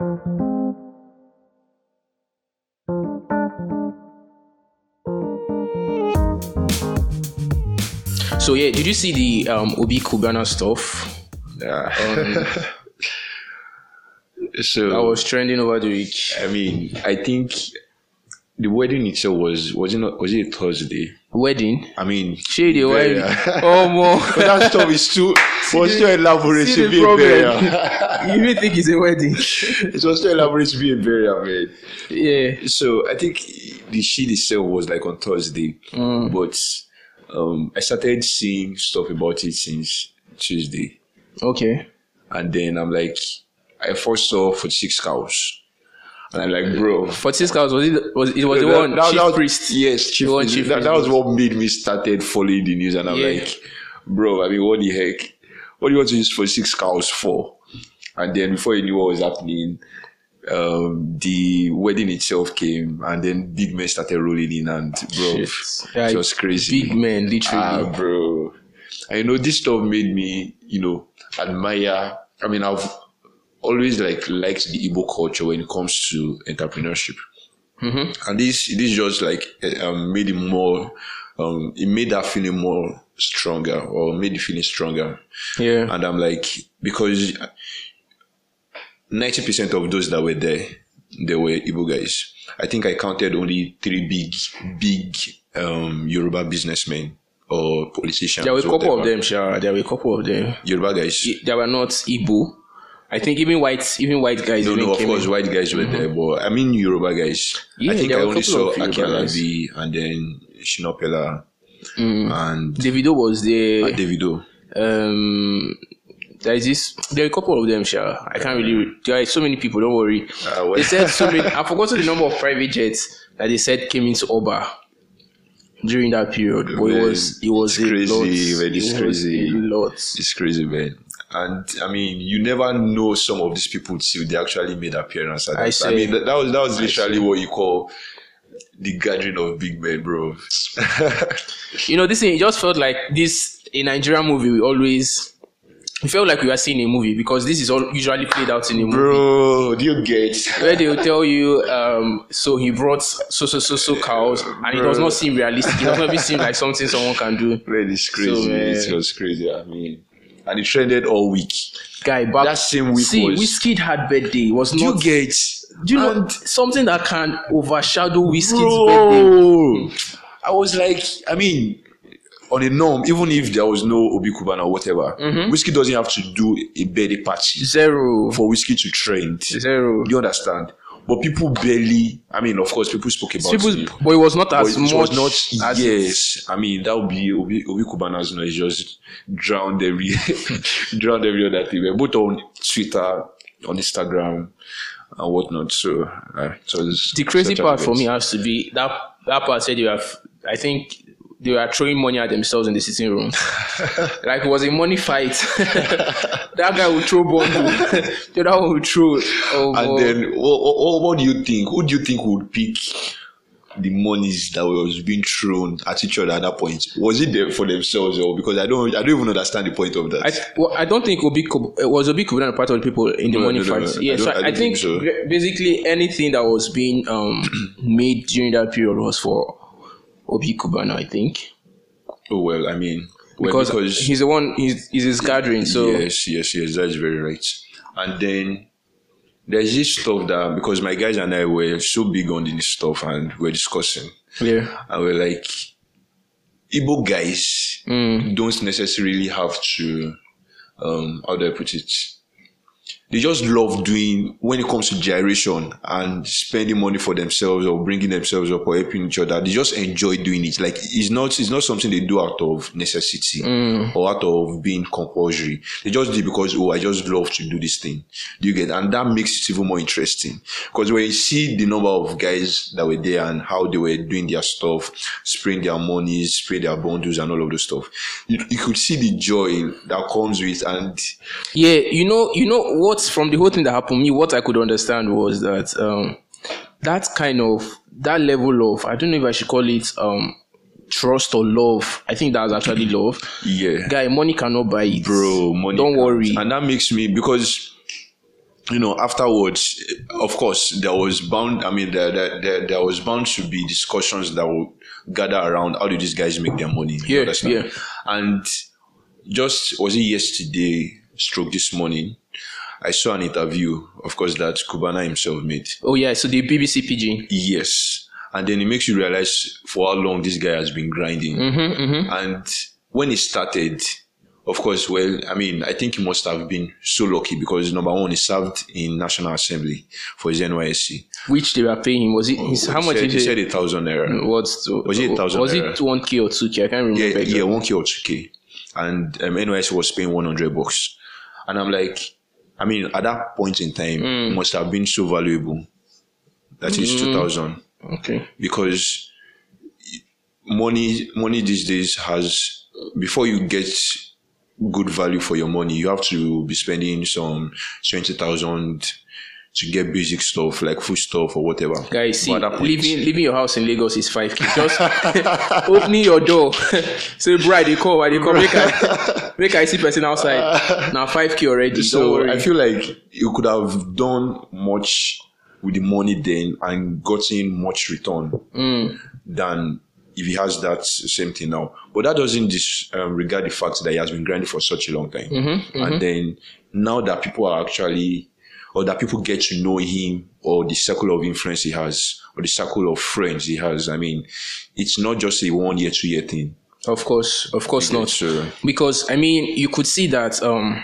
So yeah, did you see the um, Obi Cubana stuff? Yeah. Um, so that was trending over the week. I mean, I think the wedding itself was was it not was it a Thursday? Wedding. I mean, Shady very- wedding. Oh more. that stuff is too was too elaborate See to the be a problem. burial. you really think it's a wedding? it was too elaborate to be a burial, man. Yeah. So I think the shit itself was like on Thursday, Mm. but um, I started seeing stuff about it since Tuesday, Okay. and then I'm like, I first saw 46 cows, and I'm like, bro. For six cows, was it was it was the that- one that- chief that was- priest? Yes, chief one priest. chief that, that was what made me started following the news, and I'm Yeah. like, bro, I mean, what the heck? What do you want to use 46 cows for? And then before you knew what was happening, um, the wedding itself came, and then big men started rolling in, and bro. Yeah, it was crazy. Big men, literally. Ah, bro. And you know, this stuff made me, you know, admire. I mean, I've always like liked the Igbo culture when it comes to entrepreneurship. And this, this just like um, made it more, um, it made that feeling more stronger or made the feeling stronger. yeah. And I'm like, because 90% of those that were there, they were Igbo guys. I think I counted only three big, big um, Yoruba businessmen or politicians. There were a couple of them, sure. There were a couple of them. Yoruba guys. They were not Igbo. I think even white, even white guys. No, no, of course, in. white guys were there, but I mean Yoruba guys. Yeah, I think I only saw. Akin Alabi and then Shina Peller Mm. and Davido was there. Davido. Um, there is this. There are a couple of them, sure. I can't really. There are so many people. Don't worry. Ah, well. They said so many. I forgot the number of private jets that they said came into Oba during that period. But it was it was it's a crazy, lot. man, it's It was crazy. A lot. It's crazy, man. And I mean, you never know some of these people till they actually made appearance. At I. I mean, that, that was that was literally what you call the gathering of big men, bro. You know, this thing it just felt like this a Nigerian movie. We always. It felt like we were seeing a movie because this is all usually played out in a movie. bro, do you get? where they will tell you, um, so he brought so so so so cows, and it does not seem realistic. It does not seem like something someone can do. Man, it's crazy. So, man. it was crazy. I mean, and it trended all week. Guy, back That same week see, was- Wizkid had birthday. It was Do you get? do you know something that can overshadow Wizkid's birthday? Bro, I was like, I mean, on a norm, even if there was no Obi Cubana or whatever, Mm-hmm. Wizkid doesn't have to do a birthday party Zero, for Wizkid to trend. zero. You understand? But people barely, I mean, of course, people spoke about People, it. but it was not as it much. was not, as yes. I mean, that would be Obi, Obi Cubana's noise just drowned every, drowned every other thing. We're both on Twitter, on Instagram, and whatnot. So, uh, it was the crazy part for me has to be that that part said you have. I think they were throwing money at themselves in the sitting room. like it was a money fight. that guy would throw bundle. the other one would throw. Oh, And boy. then, what, what, what do you think? Who do you think would pick the monies that was being thrown at each other at that point? Was it them for themselves or because I don't, I don't even understand the point of that. I, well, I don't think Obi was Obi Cubana part of the people in the No, money no, fight. no. Yeah, I so I I, think, think so. basically anything that was being um, made during that period was for Obi Cubana, I think, oh well, I mean, well, because, because he's the one. He's, he's his gathering. So yes, yes, yes, that's very right. And then there's this stuff that because my guys and I were so big on this stuff and we're discussing, yeah, and we're like, Igbo guys Mm. don't necessarily have to, um, how do I put it? They just love doing when it comes to gyration and spending money for themselves or bringing themselves up or helping each other. They just enjoy doing it. Like it's not it's not something they do out of necessity mm. or out of being compulsory. They just do because oh I just love to do this thing. Do you get? And that makes it even more interesting because when you see the number of guys that were there and how they were doing their stuff, spraying their monies, spray their bundles and all of those stuff, you, you could see the joy that comes with and yeah. You know, you know what's from the whole thing that happened. Me, what I could understand was that um, that kind of that level of I don't know if I should call it um trust or love. I think that was actually love. yeah. Guy, money cannot buy it, bro money Don't can't. worry. and that makes me because you know, afterwards, of course, there was bound. I mean, there, there, there, there was bound to be discussions that would gather around how do these guys make their money. You Yeah, understand? yeah. And just was it yesterday, stroke this morning, I saw an interview, of course, that Cubana himself made. Oh yeah, so the BBC Pidgin. Yes. And then it makes you realize for how long this guy has been grinding. Mm-hmm, And when he started, of course, well, I mean, I think he must have been so lucky because number one, he served in National Assembly for his NYSC. Which they were paying him. Was it his, how He much said, he it? said a thousand naira. What's Was it 1,000 Was it one K or two K? I can't remember. Yeah, yeah, one K or two K. And um, NYSC was paying 100 bucks. And I'm like, I mean, at that point in time, hmm. it must have been so valuable. That is hmm. 2000 Okay. because money money these days has before you get good value for your money you have to be spending some 20000 to get basic stuff like food stuff or whatever Guys, see, leaving leaving your house in Lagos is five K. Just opening your door. Say, bride, they call, why they call, make I make I see person outside. Now five K already. Don't so i feel like you could have done much with the money then and gotten much return Mm. than if he has that same thing now. But that doesn't disregard the fact that he has been grinding for such a long time. Mm-hmm, And then now that people are actually, or that people get to know him, or the circle of influence he has, or the circle of friends he has, I mean, it's not just a one year, two year thing. Of course, of course not. So, Because I mean, you could see that um,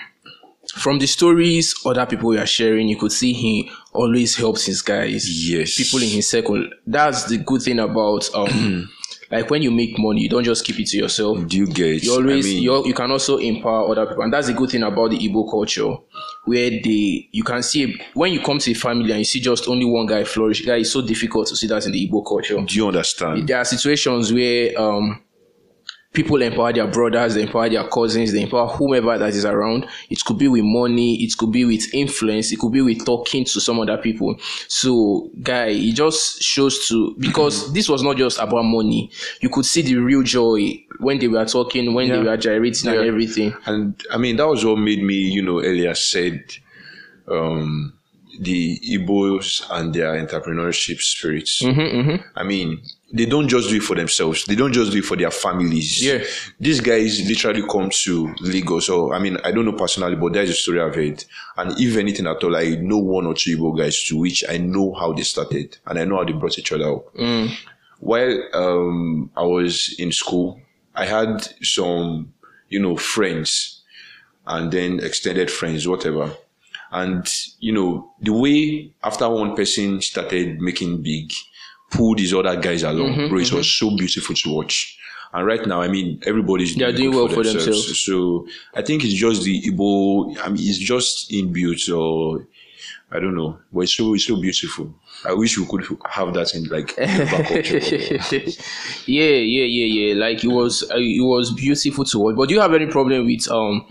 from the stories other people were sharing, you could see he always helps his guys. Yes. People in his circle. That's the good thing about um, like when you make money, you don't just keep it to yourself. do you get? You always I mean, you you can also empower other people, and that's the good thing about the Igbo culture, where they you can see when you come to a family and you see just only one guy flourish. Guy, it's so difficult to see that in the Igbo culture do you understand? there are situations where um people empower their brothers, they empower their cousins, they empower whomever that is around. It could be with money, it could be with influence, it could be with talking to some other people. So, guy, it just shows to because this was not just about money. You could see the real joy when they were talking, when they were gyrating and everything. And I mean, that was what made me, you know, earlier said um, the Igbos and their entrepreneurship spirits. Mm-hmm, I mean, they don't just do it for themselves. They don't just do it for their families. Yeah. These guys literally come to Lagos. So, I mean, I don't know personally, but there's a story I've heard. And if anything at all, I know one or two Igbo guys to which I know how they started and I know how they brought each other up. While um, I was in school, I had some, you know, friends and then extended friends, whatever. And, you know, the way after one person started making big, pulled these other guys along, Mm-hmm, bro, it was so beautiful to watch. And right now, I mean, everybody's are doing well for themselves. So I think it's just the Igbo, I mean, it's just inbuilt or I don't know, but it's so, it's so beautiful. I wish we could have that in like yeah, yeah, yeah, yeah. Like it was, uh, it was beautiful to watch. But do you have any problem with um?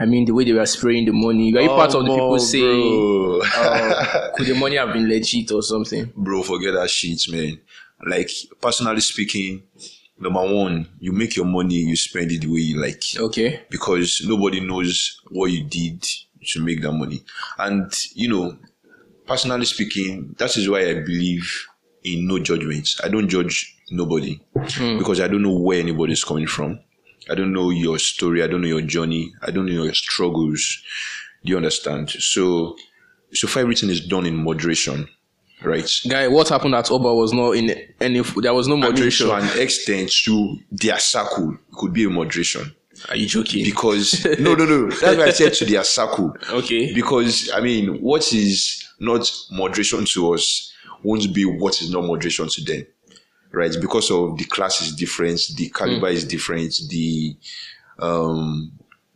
I mean, the way they were spraying the money. Were you part of the people saying, uh, "Could the money have been legit or something?" bro, forget that shit, man. Like personally speaking, number one, you make your money, you spend it the way you like, Okay. because nobody knows what you did to make that money. And you know, personally speaking, that is why I believe in no judgments. I don't judge nobody because I don't know where anybody is coming from. I don't know your story. I don't know your journey. I don't know your struggles. Do you understand? So, so far everything is done in moderation, right? Guy, what happened at Oba was not in any. There was no I mean, moderation. to an extent, to their circle could be a moderation Are you joking? because no, no, no. That's why I said to their circle. okay. Because I mean, what is not moderation to us won't be what is not moderation to them, right? Because of the class is different, the caliber is different, the um.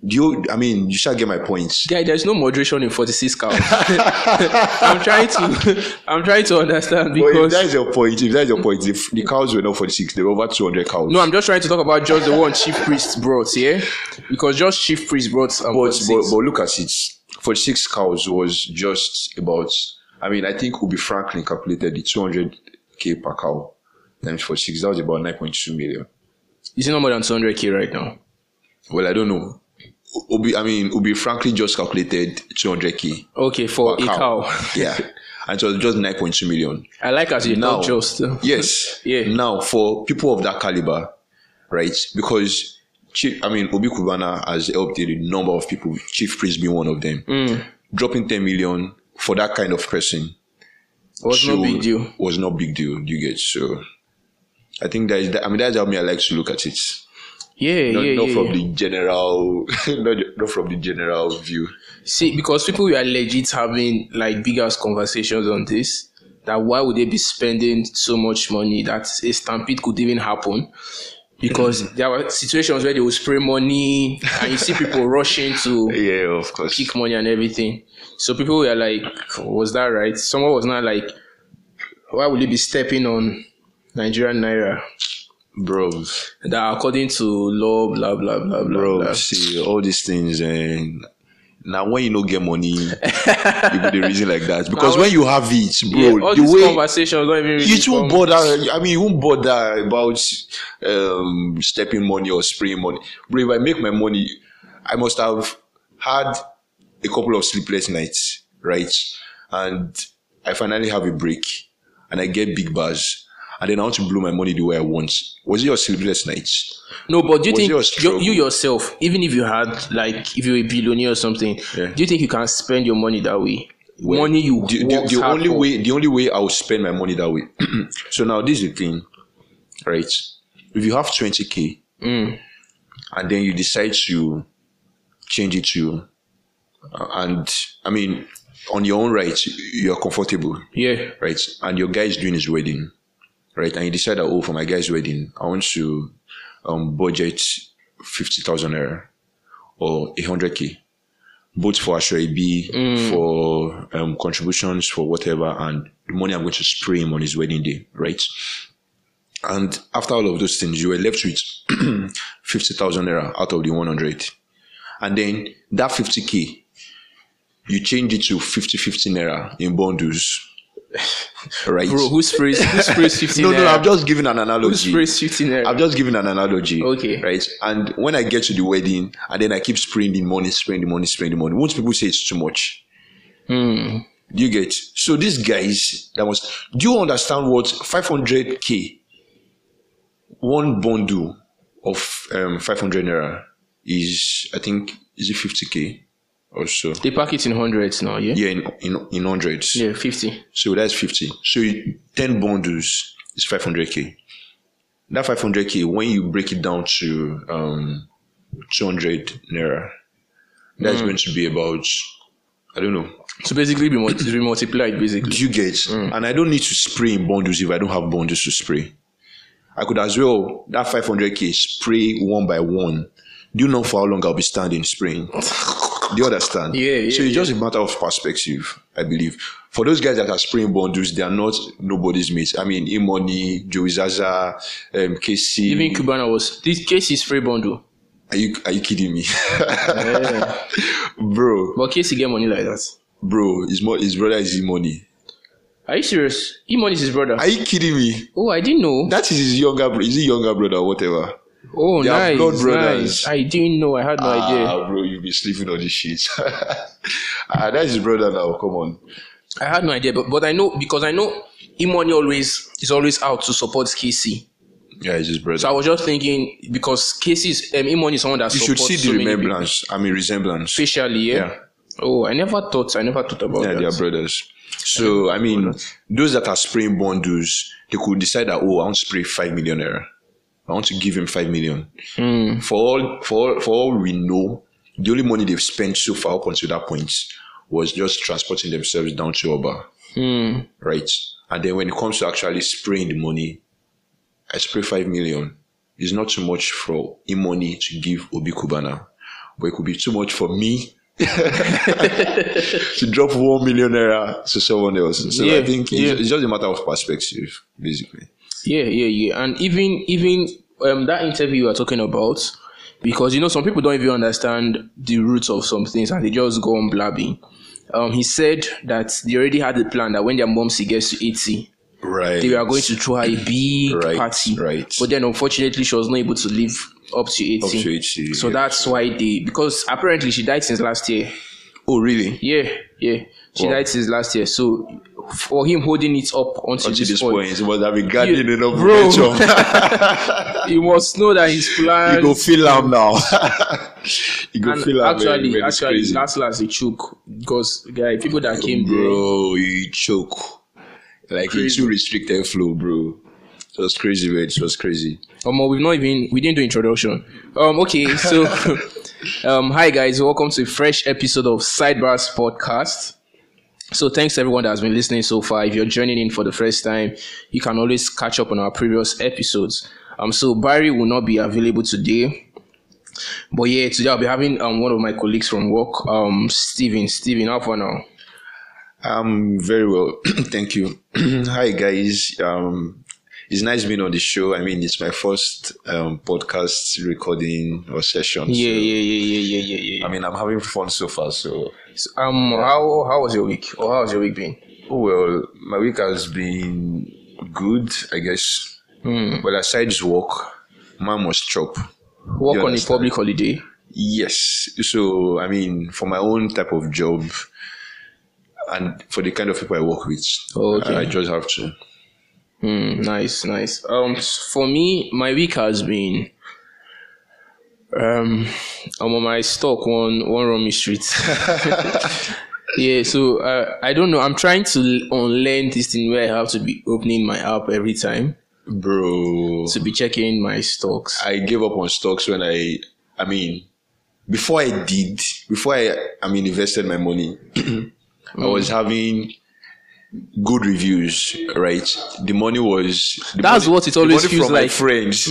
Do you, I mean, you shall get my points. Guy, there's no moderation in 46 cows. I'm trying to, I'm trying to understand But if because that's your point, if that's your point, if the cows were not 46, they were over 200 cows. no, I'm just trying to talk about just the one chief priest brought, yeah, because just chief priest brought. Um, but, 46. but, but look at it. 46 cows was just about, I mean, I think Ubi Franklin calculated the 200k per cow times 46. That was about 9.2 million. Is it not more than 200k right now? Well, I don't know. Obi, I mean, Obi Franklin just calculated 200k. Okay, for a cow. yeah. And so just 9.2 million. I like as you Now- just. Yes. Yeah. Now, for people of that caliber, right? Because, Chief, I mean, Obi Cubana has helped a number of people, Chief Priest being one of them. Mm. Dropping 10 million for that kind of person was no big deal. Was no big deal. You get? So, I think that is, that, I mean, that's how me I like to look at it. Yeah, Not, yeah, not yeah. from yeah. the general, not, not from the general view. See, because people were legit having like big ass conversations on this. That why would they be spending so much money that a stampede could even happen? Because there were situations where they would spray money and you see people rushing to Yeah, of course. pick money and everything. So people were like, was that right? Someone was not like, why would they be stepping on Nigerian Naira? Bro, That according to law, blah, blah, blah, blah, bro, blah. see all these things and now when you don't get money, you go the reason like that. Because Now, when you have it, bro, Yeah, all the these way conversations don't even really you won't bother. I mean, you won't bother about um, stepping money or spraying money. Bro, if I make my money, I must have had a couple of sleepless nights, right? And I finally have a break, and I get big bars, and then I want to blow my money the way I want. Was it your sleepless nights? No, but do you Was think your you, you yourself, even if you had like if you're a billionaire or something, Yeah. do you think you can spend your money that way? money you the, the, the only for. way the only way I will spend my money that way. so now this is the thing, right? If you have twenty k, Mm. and then you decide to change it to, uh, and I mean, on your own right, you're comfortable, Yeah. right? And your guy is doing his wedding, right? And you decide that oh, for my guy's wedding, I want to um, budget fifty thousand naira or a hundred k both for aso ebi, for um, contributions, for whatever, and the money I'm going to spray him on his wedding day, right? And after all of those things, you were left with 50,000 naira out of the 100. And then that 50k, you change it to 50 50 naira in bundles, right? Bro, who sprays who sprays 15 no, no. I'm just giving an analogy. who sprays 15 naira? I'm just giving an analogy. Okay. Right. And when I get to the wedding and then I keep spraying the money, spraying the money, spraying the money, won't people say it's too much? Hmm. Do you get? So these guys that was do you understand what 500k one bundle of um 500 naira is I think is it 50k or so? They pack it in hundreds now, yeah? Yeah, in in, in hundreds. Yeah, 50. So that's 50. So you, 10 bundles is 500k. That 500k, when you break it down to um, 200 naira, that's going to be about, I don't know. So basically be, multi- be multiplied basically. Do you get? And I don't need to spray in bundles if I don't have bundles to spray. I could as well, that 500k, spray one by one. Do you know for how long I'll be standing spraying? Do you understand? Yeah, yeah, So it's just a matter of perspective, I believe. For those guys that are spraying bundles, they are not nobody's mates. I mean, E-Money, Joey Zaza, um, Kcee. Even Cubana was this case is free bundle. are you are you kidding me, Yeah. bro? but Kcee get money like that. Bro, his mo- his brother is E-Money. Are you serious? E-Money is his brother. Are you kidding me? oh, I didn't know. That is his younger bro. Is he younger brother or whatever? Oh, They nice, blood brothers. nice. I didn't know. I had no idea. Ah, bro, you be sleeping on this shit. ah, that's his brother now. Come on. I had no idea, but but I know because I know E-Money always is always out to support Kcee. Yeah, it's his brother. So I was just thinking because Kcee's um, E-Money is someone that you should see the people. remembrance. I mean, resemblance. facially. Yeah? Yeah. Oh, I never thought. I never thought about Yeah, that. they are brothers. So I mean, those that are spraying bundles, they could decide that oh, I want to spray five million naira. I want to give him five million. Hmm. For all, for all, for all we know, the only money they've spent so far up until that point was just transporting themselves down to Oba, hmm. right? And then when it comes to actually spraying the money, I spray five million. It's not too much for money to give Obi Cubana, but it could be too much for me to drop one million naira to someone else. So Yeah, I think it's, yeah. it's just a matter of perspective, basically. Yeah, yeah, yeah. And even even um that interview you were talking about, because you know some people don't even understand the roots of some things and they just go on blabbing. Um, he said that they already had a plan that when their mom she gets to eighty, Right. they were going to throw her a big Right, party. right. But then unfortunately she was not able to live up to 18. Up to 18, So yeah. that's why they because apparently she died since last year. Oh, really? Yeah, yeah. She Wow. died since last year. So for him holding it up until, Until this, this point, point, it was having guardian enough bro. he must know that his plans you go feel am now. you go and feel am. actually, man, actually, crazy. last last he choke because guy people that came there. bro, you choke. Like Crazy. it's too restricted flow, bro. It was crazy, man. It was crazy. Um, we've not even we didn't do introduction. Um, okay, so um, hi guys, welcome to a fresh episode of Sidebars Podcast. So thanks everyone that has been listening so far. If you're joining in for the first time, you can always catch up on our previous episodes. Um, so Barry will not be available today. But yeah, today I'll be having um one of my colleagues from work, um Steven. Steven, how far now? Um, very well. Thank you. Hi, guys. Um, it's nice being on the show. I mean, it's my first um, podcast recording or session. Yeah, so, yeah, yeah, yeah, yeah, yeah, yeah. I mean, I'm having fun so far. So, So, um, how how was your week? Or how has your week been? oh, well, my week has been good, I guess. Hmm. But aside work, man must chop. Work on a public holiday. Yes. So, I mean, for my own type of job and for the kind of people I work with, okay. I, I just have to. Hmm, nice, nice. Um, for me, my week has been. Um, I'm on my stock one one Romy Street. yeah, so uh, I don't know. I'm trying to unlearn this thing where I have to be opening my app every time Bro. to be checking my stocks. I gave up on stocks when I, I mean, before I did, before I, I mean, invested my money, I was having good reviews, right? The money was. The That's money- what it always money feels from like. My friends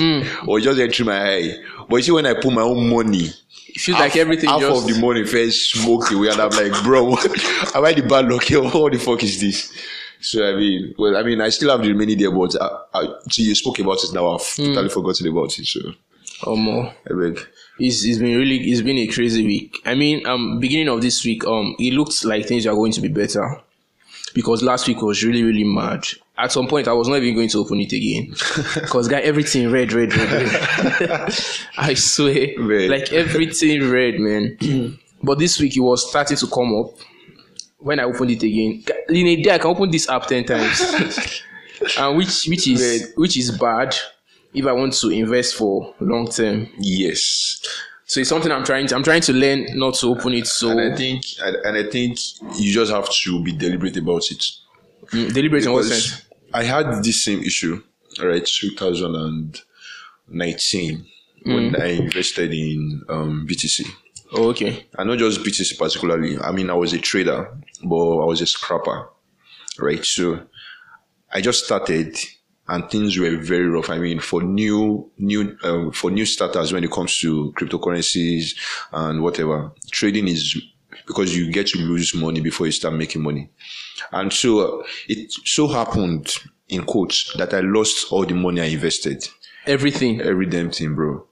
or just entering my eye. But you see, when I put my own money, It feels like everything half just. of the money first smoked away, and I'm like, bro, am I the bad luck here? What the fuck is this? So I mean, well, I mean, I still have the remaining there, but I, I, see, you spoke about it now. I've totally forgotten about it. So more. I beg. It's, it's been really it's been a crazy week. I mean, um, beginning of this week, um, it looked like things are going to be better because last week was really really mad. At some point, I was not even going to open it again because guy, everything red, red, red, red. I swear, Red. like everything red, man. but this week it was starting to come up. When I opened it again, in a day I can open this app ten times, and which which is which is bad if I want to invest for long term. Yes, So it's something I'm trying to I'm trying to learn not to open it so and I think and, and I think you just have to be deliberate about it. mm, deliberate in what sense. I had this same issue, right? 2019 when I invested in um, BTC. Oh, okay. and not just BTC particularly. I mean, I was a trader, but I was a scrapper, right? So I just started, and things were very rough. I mean, for new, new, um, for new starters when it comes to cryptocurrencies and whatever, trading is because you get to lose money before you start making money, and so uh, it so happened in quotes that I lost all the money I invested Everything. every damn thing, bro.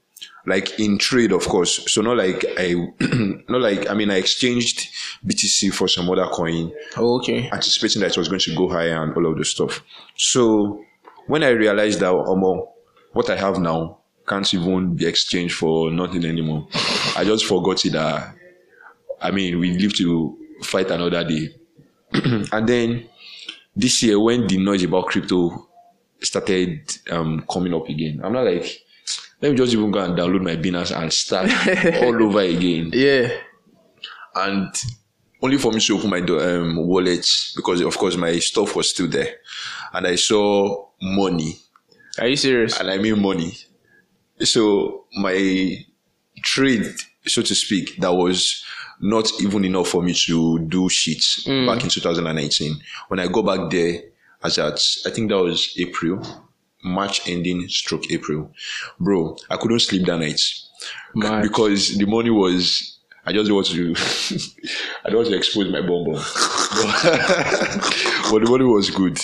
Like in trade, of course. So not like I, not like I mean, I exchanged BTC for some other coin, Oh, okay. anticipating that it was going to go higher and all of the stuff. So when I realized that, um, what I have now can't even be exchanged for nothing anymore, I just forgot it. That I mean, we live to fight another day. and then this year, when the noise about crypto started um, coming up again, I'm not like, let me just even go and download my Binance and start all over again. Yeah. And only for me to open my um, wallet because, of course, my stuff was still there. And I saw money, Are you serious? and I mean money. So my trade, so to speak, that was not even enough for me to do shit mm. back in 2019. When I go back there, as at I think that was April, March ending, stroke April, bro, I couldn't sleep that night Mad. because the money was. I just want to. I don't want to expose my bum bum, but, but the money was good.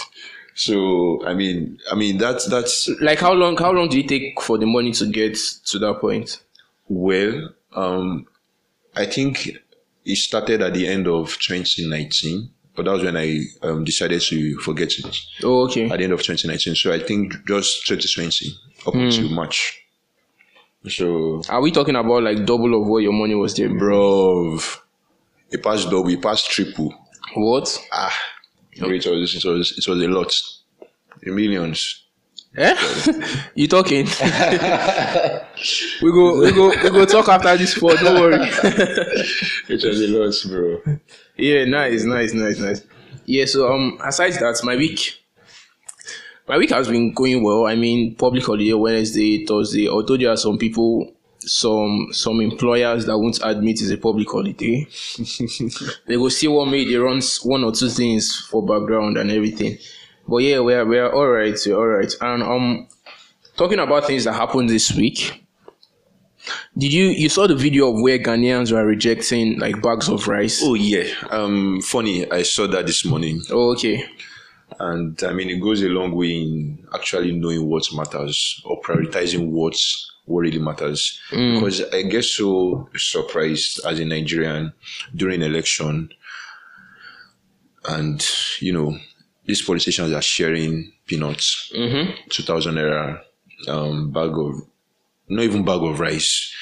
So I mean, I mean that's that's Like how long? How long did it take for the money to get to that point? Well, um, I think it started at the end of 2019, but that was when I um, decided to forget it Oh, okay. at the end of 2019. So I think just 2020 up Hmm. until March. So, Are we talking about like double of what your money was there, bro, it passed double, it passed triple. What? Ah, bro, it was it was it was a lot, millions. Eh? you talking? we go, we go, we go talk after this sport. Don't worry. It was a lot, bro. yeah, nice, nice, nice, nice. Yeah. So um, aside that, my week, my week has been going well. I mean, public holiday Wednesday, Thursday. Although there are some people, some some employers that won't admit it's a public holiday, they will see what made they runs one or two things for background and everything. But yeah, we're we're all right. We're all right. And um, talking about things that happened this week. Did you you saw the video of where Ghanaians were rejecting like bags of rice? Oh yeah, um, funny. I saw that this morning, Oh, okay. and I mean it goes a long way in actually knowing what matters or prioritizing what what really matters. Because I get so surprised as a Nigerian during election, and you know these politicians are sharing peanuts, two thousand naira um, bag of not even bag of rice,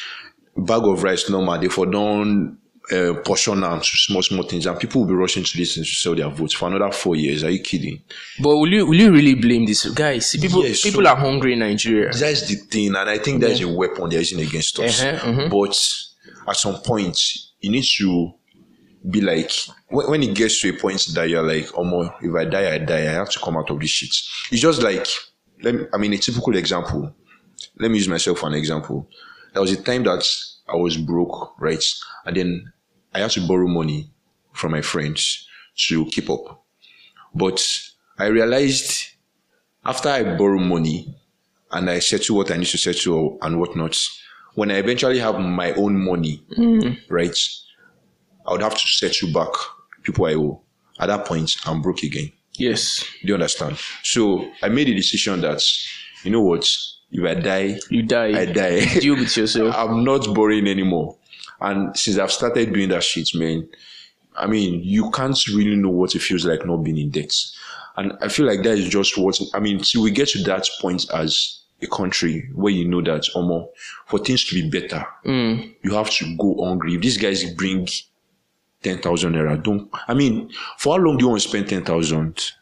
bag of rice normal. They for don uh, portion am to small small things, and people will be rushing to this things to sell their votes for another four years. Are you kidding? But will you will you really blame this guys? People Yes, people so- are hungry in Nigeria. That's the thing, and I think that's a weapon they're using against us. Uh-huh, uh-huh. But at some point, you need to be like when, when it gets to a point that you're like, oh more, if I die, I die. I have to come out of this shit. It's just like, let me, I mean, a typical example. Let me use myself for an example. There was a time that I was broke, right, and then I had to borrow money from my friends to keep up. But I realized after I borrow money and I settle what I need to settle and whatnot, when I eventually have my own money, hmm. right, I would have to settle back people I owe. At that point, I'm broke again. Yes, Do you understand? So I made a decision that, you know what, if I die, you die. I die. Deal with yourself. I'm not borrowing anymore. And since I've started doing that shit, man, I mean, you can't really know what it feels like not being in debt. And I feel like that is just what, I mean, till we get to that point as a country where you know that, Omo, for things to be better, mm. you have to go hungry. If these guys bring 10,000 naira, don't, I mean, for how long do you want to spend 10,000?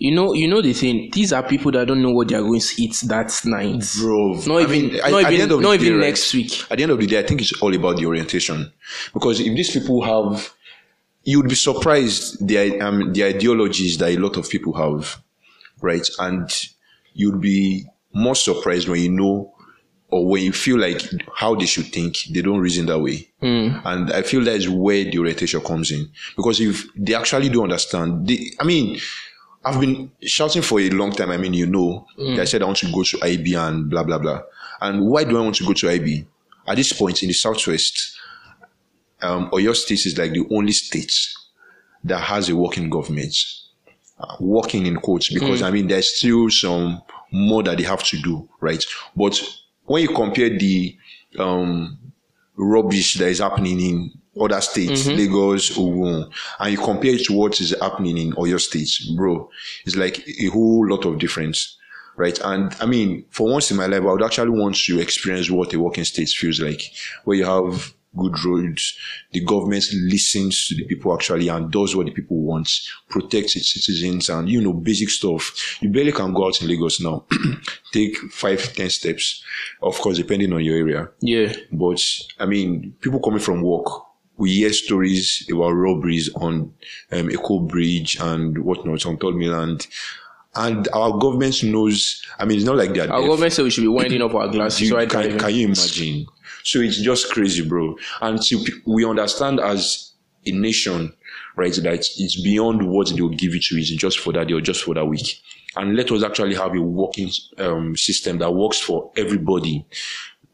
You know, you know the thing. These are people that don't know what they are going to eat that night. Bro, Not I even, mean, at- not the even, end of the not day, even right, next week. At the end of the day, I think it's all about the orientation. Because if these people have, you would be surprised the um, the ideologies that a lot of people have, right? And you'd be more surprised when you know or when you feel like how they should think, they don't reason that way. And I feel that is where the orientation comes in. Because if they actually do understand, they, I mean, I've been shouting for a long time. I mean, you know, I said I want to go to IB and blah, blah, blah. And why do I want to go to IB? At this point in the Southwest, um, Oyo State is like the only state that has a working government. Uh, working in quotes, because I mean, there's still some more that they have to do, right? But when you compare the um, rubbish that is happening in other states, mm-hmm. Lagos, Ogun, and you compare it to what is happening in Oyo states, bro, it's like a whole lot of difference, right? And I mean, for once in my life, I would actually want to experience what a working state feels like, where you have good roads, the government listens to the people actually and does what the people want, protects its citizens, and you know, basic stuff. You barely can go out in Lagos now, take five, ten steps, of course, depending on your area. Yeah. But I mean, people coming from work, we hear stories about robberies on um, Eko Bridge and whatnot on Third Mainland. And our government knows, I mean, it's not like that. Our government said we should be winding up our glasses. You- so I can, can you imagine? So it's just crazy, bro. And pe- we understand as a nation, right, that it's beyond what they will give you to is just for that day or just for that week. And let us actually have a working um, system that works for everybody.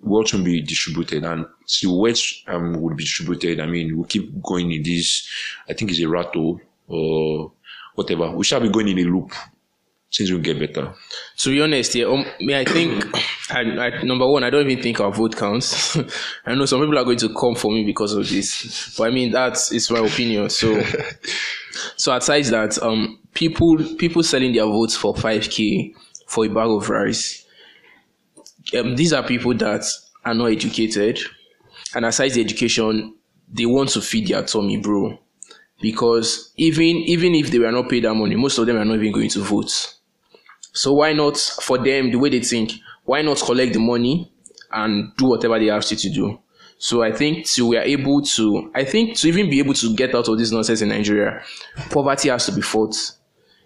Wealth will be distributed and see wealth um, would be distributed. I mean, we'll keep going in this, I think it's a rattle or whatever. We shall be going in a loop. Things will get better. to be honest, yeah, um, I think I, I, number one, I don't even think our vote counts. I know some people are going to come for me because of this, but I mean that's it's my opinion. So, so aside that, um, people people selling their votes for five k for a bag of rice. Um, these are people that are not educated, and aside the education, they want to feed their tummy, bro. Because even even if they were not paid that money, most of them are not even going to vote. So why not for them the way they think? Why not collect the money and do whatever they you to do? So I think to we are able to, I think to even be able to get out of this nonsense in Nigeria, poverty has to be fought.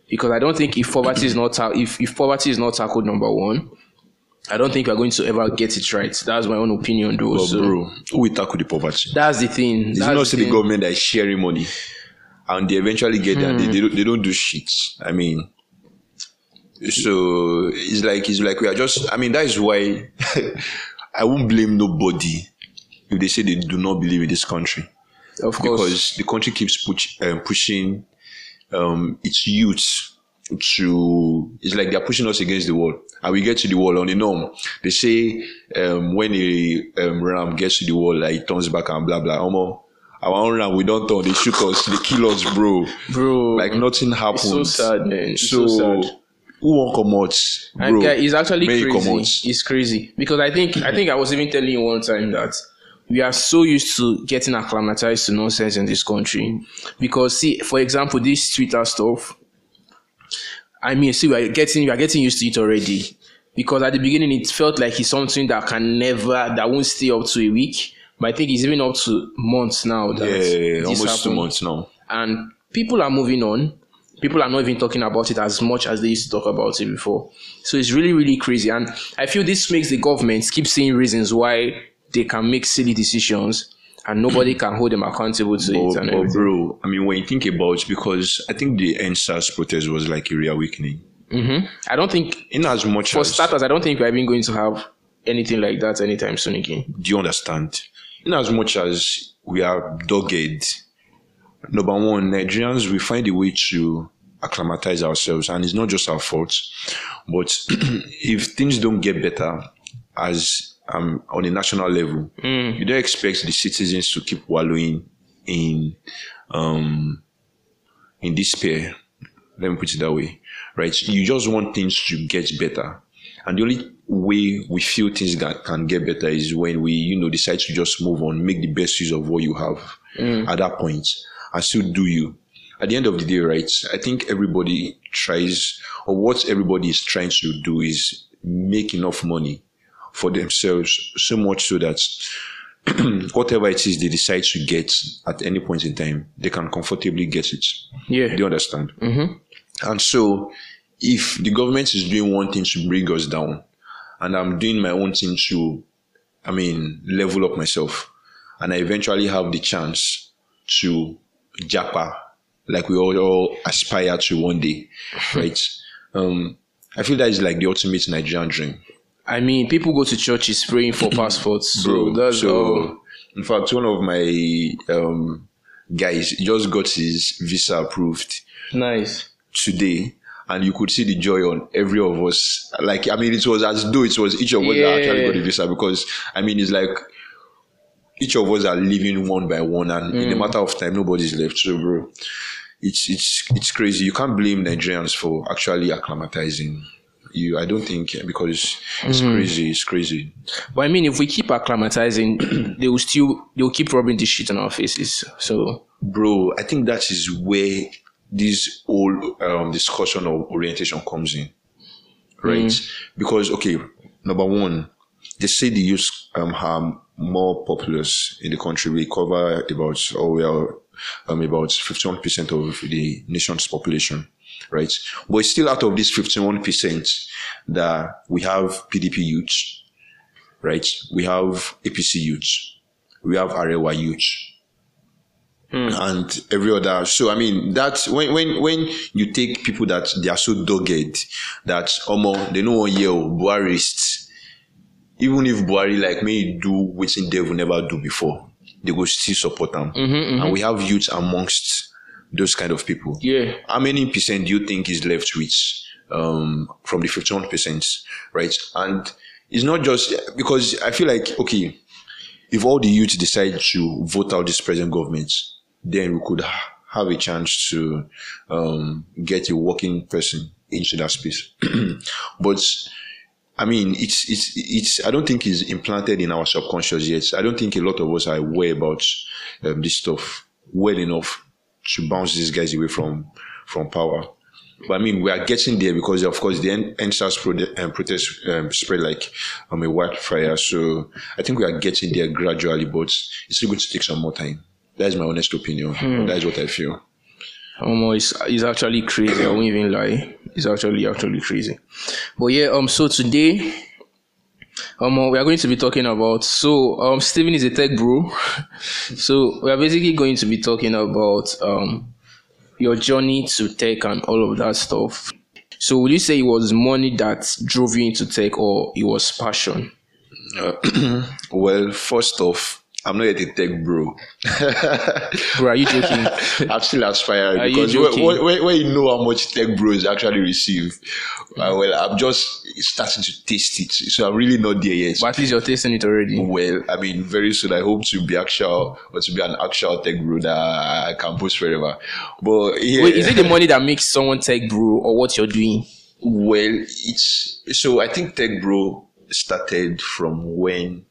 Because I don't think if poverty is not if, if poverty is not tackled, number one, I don't think we're going to ever get it right. That's my own opinion, though. But so bro, who will tackle the poverty? that's the thing. It's That's not the the government that is sharing money, and they eventually get there. They, they don't, they don't do shit. I mean, so it's like it's like we are just. I mean, that is why I won't blame nobody if they say they do not believe in this country Of course. because the country keeps push, um, pushing um, its youth to. It's like they're pushing us against the wall, and we get to the wall on the norm. They say um, when a um, ram gets to the wall, like, it turns back and blah blah. Omo, our own ram, we don't turn. They shoot us. They kill us, bro. Bro, Like nothing happens. so sad, man. It's So, so sad. who won't come out, And bro? it's actually May crazy. It's crazy because I think I think I was even telling you one time that we are so used to getting acclimatized to nonsense in this country. Because see, for example, this Twitter stuff. I mean, see, we are getting we are getting used to it already. Because at the beginning, it felt like it's something that can never that won't stay up to a week. But I think it's even up to months now. That Yeah, this almost two months now. and people are moving on. People are not even talking about it as much as they used to talk about it before. So it's really, really crazy. And I feel this makes the government keep seeing reasons why they can make silly decisions and nobody can hold them accountable to it. But, And but everything. bro, I mean, when you think about because I think the EndSARS protest was like a reawakening. Mm-hmm. I don't think, In as much for as starters, I don't think we're even going to have anything like that anytime soon again. do you understand? In as much as we are dogged, number one, Nigerians we find a way to acclimatize ourselves, and it's not just our fault. But if things don't get better, as um, on a national level, you don't expect the citizens to keep wallowing in um, in despair. Let me put it that way, right? You just want things to get better, and the only way we feel things that can get better is when we, you know, decide to just move on, make the best use of what you have at that point. point, and still do you. At the end of the day, right? I think everybody tries, or what everybody is trying to do is make enough money for themselves, so much so that whatever it is they decide to get at any point in time, they can comfortably get it. Yeah. Do you understand? Mm-hmm. And so, if the government is doing one thing to bring us down, and I'm doing my own thing to, I mean, level up myself, and I eventually have the chance to japa, like we all, all aspire to one day, right? Um, I feel that is like the ultimate Nigerian dream. I mean, people go to churches praying for passports. So that's so in fact one of my um guys just got his visa approved Nice. today and you could see the joy on every of us like i mean it was as though it was each of us that actually got the visa because i mean it's like each of us are living one by one and in a Mm. matter of time nobody's left so bro it's it's it's crazy you can't blame nigerians for actually acclimatizing you i don't think because it's Mm-hmm. crazy it's crazy. But I mean, if we keep acclimatizing, they will still they will keep rubbing this shit on our faces. So. Bro i think that is where this whole um, discussion of orientation comes in right? Because okay number one they say the youth um, are more populous in the country. We cover about or we are um, about 51% of the nation's population right? But still out of this 51% that we have pdp youth right? We have apc youth we have arewa youth hmm. and every other. So I mean that's when when when you take people that they are so dogged that omo they know one year oh, Buharists, even if Buhari like me do wetin devil never do before, they will still support them. Mm-hmm, mm-hmm. And we have youth amongst those kind of people. yeah, How many percent do you think is left with um, from the 51 percent, right? And it's not just because I feel like okay, if all the youth decide to vote out this present government, then we could ha- have a chance to um, get a working person into that space. but I mean, it's it's it's. I don't think it's implanted in our subconscious yet. I don't think a lot of us are aware about um, this stuff well enough to bounce these guys away from from power. But I mean, we are getting there because, of course, the EndSARS pro- um, protest um, spread like um, a wildfire. So I think we are getting there gradually, but it's still going to take some more time. That's my honest opinion. Hmm. That's what I feel. Um, it's, it's actually crazy. I won't even lie. It's actually actually crazy. But yeah, um, so today, um, we are going to be talking about. So, um, Steven is a tech bro. so we are basically going to be talking about um your journey to tech and all of that stuff. So, would you say it was money that drove you into tech, or it was passion? Well, first off, I'm not yet a tech bro. Bro, are you joking? I'm still aspiring Are because when, when, when you know how much tech bros actually receive, uh, well, I'm just starting to taste it. So I'm really not there yet. but at least you're tasting it already. well, I mean, very soon I hope to be actual or to be an actual tech bro that I can post forever. But yeah, Wait, is it the money that makes someone tech bro, or what you're doing? well, it's so I think tech bro started from when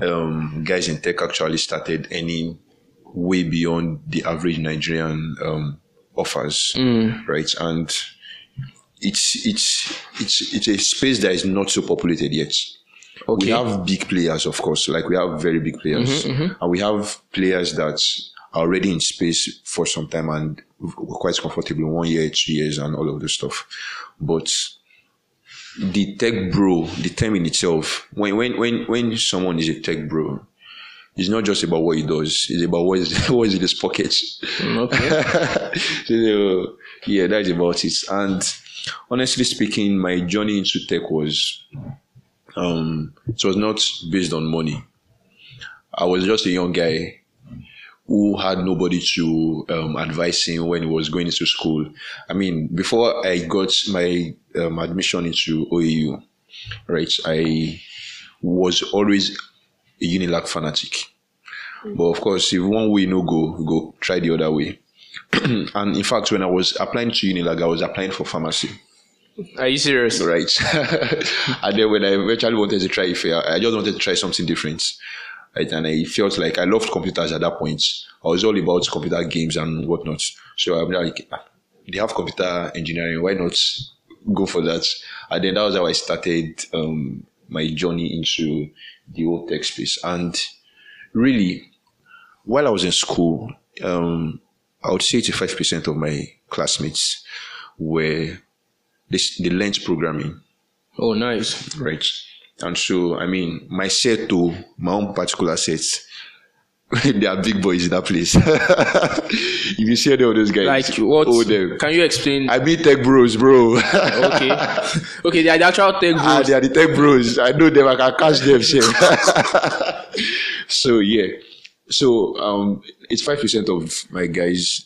um, guys in tech actually started earning way beyond the average Nigerian um, offers, right? And it's it's it's it's a space that is not so populated yet. Okay. We have big players, of course, like we have very big players, and we have players that are already in space for some time and we're quite comfortable one year, two years, and all of this stuff. But the tech bro, the term in itself, when when when when someone is a tech bro, it's not just about what he does; it's about what is what is in his pocket. Okay. so, yeah, that's about it. And honestly speaking, my journey into tech was um it was not based on money. I was just a young guy who had nobody to um, advise him when he was going into school. I mean, before I got my um, admission into OAU, right, I was always a Unilag fanatic. But of course, if one way no go, go try the other way. and in fact, when I was applying to Unilag, I was applying for pharmacy Are you serious? right? and then when I eventually wanted to try Ife, I I just wanted to try something different. Right? And I felt like I loved computers at that point. I was all about computer games and whatnot. So I'm like, ah, they have computer engineering, why not go for that? And then that was how I started um, my journey into the whole tech space. And really, while I was in school, um, I would say 85% of my classmates were they, they learned programming, Oh, nice. right? And so, I mean, my set to my own particular sets, they are big boys in that place. if you see any of those guys, Like what? them. Can you explain? I mean, tech bros, bro. okay. okay, they are the actual tech bros. Ah, bros. they are the tech bros. I know them. I can catch them. So yeah. So um, it's five percent of my guys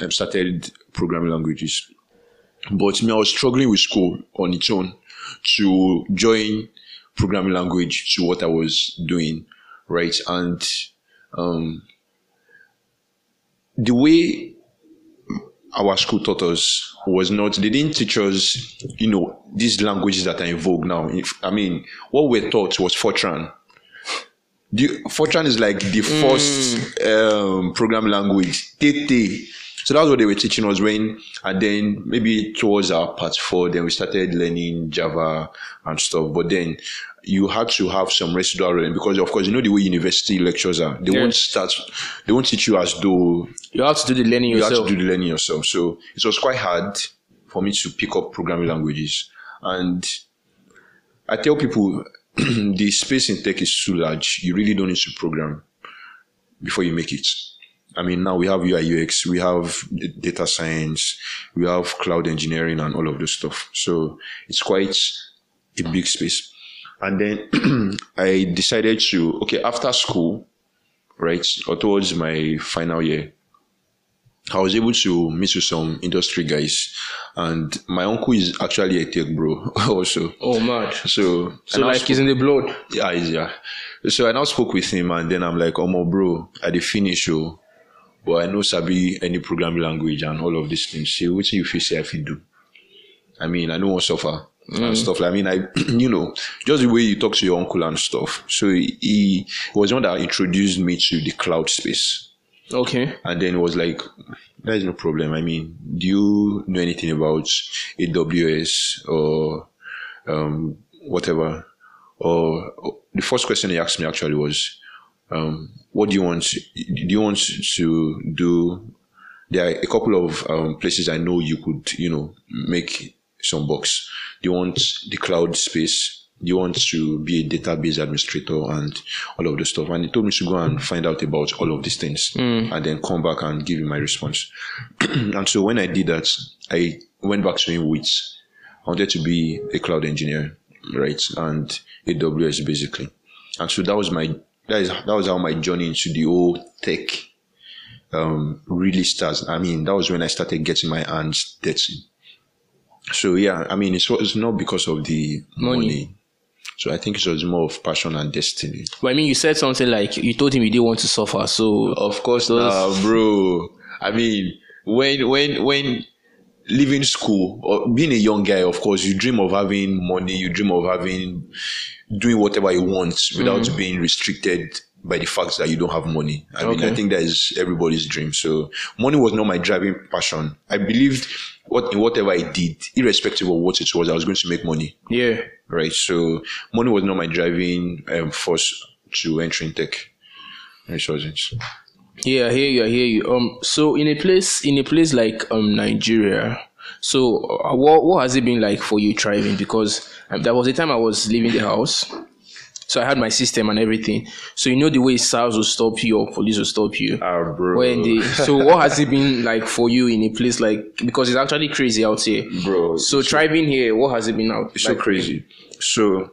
um, started programming languages, but me, I was struggling with school on its own to join programming language to what I was doing, right? And um, the way our school taught us was not they didn't teach us you know these languages that are in vogue now if, i mean what we're taught was fortran the, fortran is like the first um, programming language Tete. So that's what they were teaching us when and then maybe towards our part four then we started learning java and stuff but then you had to have some residual learning because of course you know the way university lectures are they won't start they won't teach you as though You have to do the learning you yourself. have to do the learning yourself. So it was quite hard for me to pick up programming languages. And I tell people the space in tech is too large. You really don't need to program before you make it. I mean, now we have UI UX, we have data science, we have cloud engineering and all of this stuff. So it's quite a big space. And then I decided to, okay, after school, right, or towards my final year, I was able to meet with some industry guys, and my uncle is actually a tech bro also. Oh, mad. So, So, like, spoke- it's in the blood. yeah, yeah. So I now spoke with him, and then I'm like, "Oh, my bro, I did finish, oh, but I know Sabi any programming language and all of these things. See, what you feel say I feel do? I mean, I want to suffer and stuff. Like, I mean, I, you know, just the way you talk to your uncle and stuff. So he, he was the one that introduced me to the cloud space. Okay. And then it was like, there is no problem. I mean, do you know anything about AWS or um, whatever? Or or the first question he asked me actually was, um, what do you want? Do you want to do? There are a couple of um, places I know you could, you know, make some bucks. Do you want the cloud space? Do you want to be a database administrator and all of the stuff? And he told me to go and find out about all of these things and then come back and give him my response. and so when I did that, I went back to him with I wanted to be a cloud engineer, right? And AWS basically. And so that was my that is that was how my journey into the whole tech um really starts. I mean, that was when I started getting my hands dirty. So yeah, I mean it's it's not because of the Money. money. So I think it was more of passion and destiny. But I mean, you said something like you told him you didn't want to suffer. So, Of course, Those- nah, bro. I mean, when when when leaving school or being a young guy, of course, you dream of having money. You dream of having doing whatever you want without being restricted by the fact that you don't have money. I mean, I think that is everybody's dream. So money was not my driving passion. I believed what in whatever I did, irrespective of what it was, I was going to make money yeah. right? So money was not my driving um, force to entering tech. It wasn't. Yeah, I hear you. I hear you. Um, so in a place, in a place like um Nigeria, so uh, what what has it been like for you thriving? Because um, there was a time I was leaving the house, so I had my system and everything. So you know the way SARS will stop you or police will stop you. Ah, bro. When they, so what has it been like for you in a place like because it's actually crazy out here. bro, So thriving here, what has it been out? it's so like crazy. So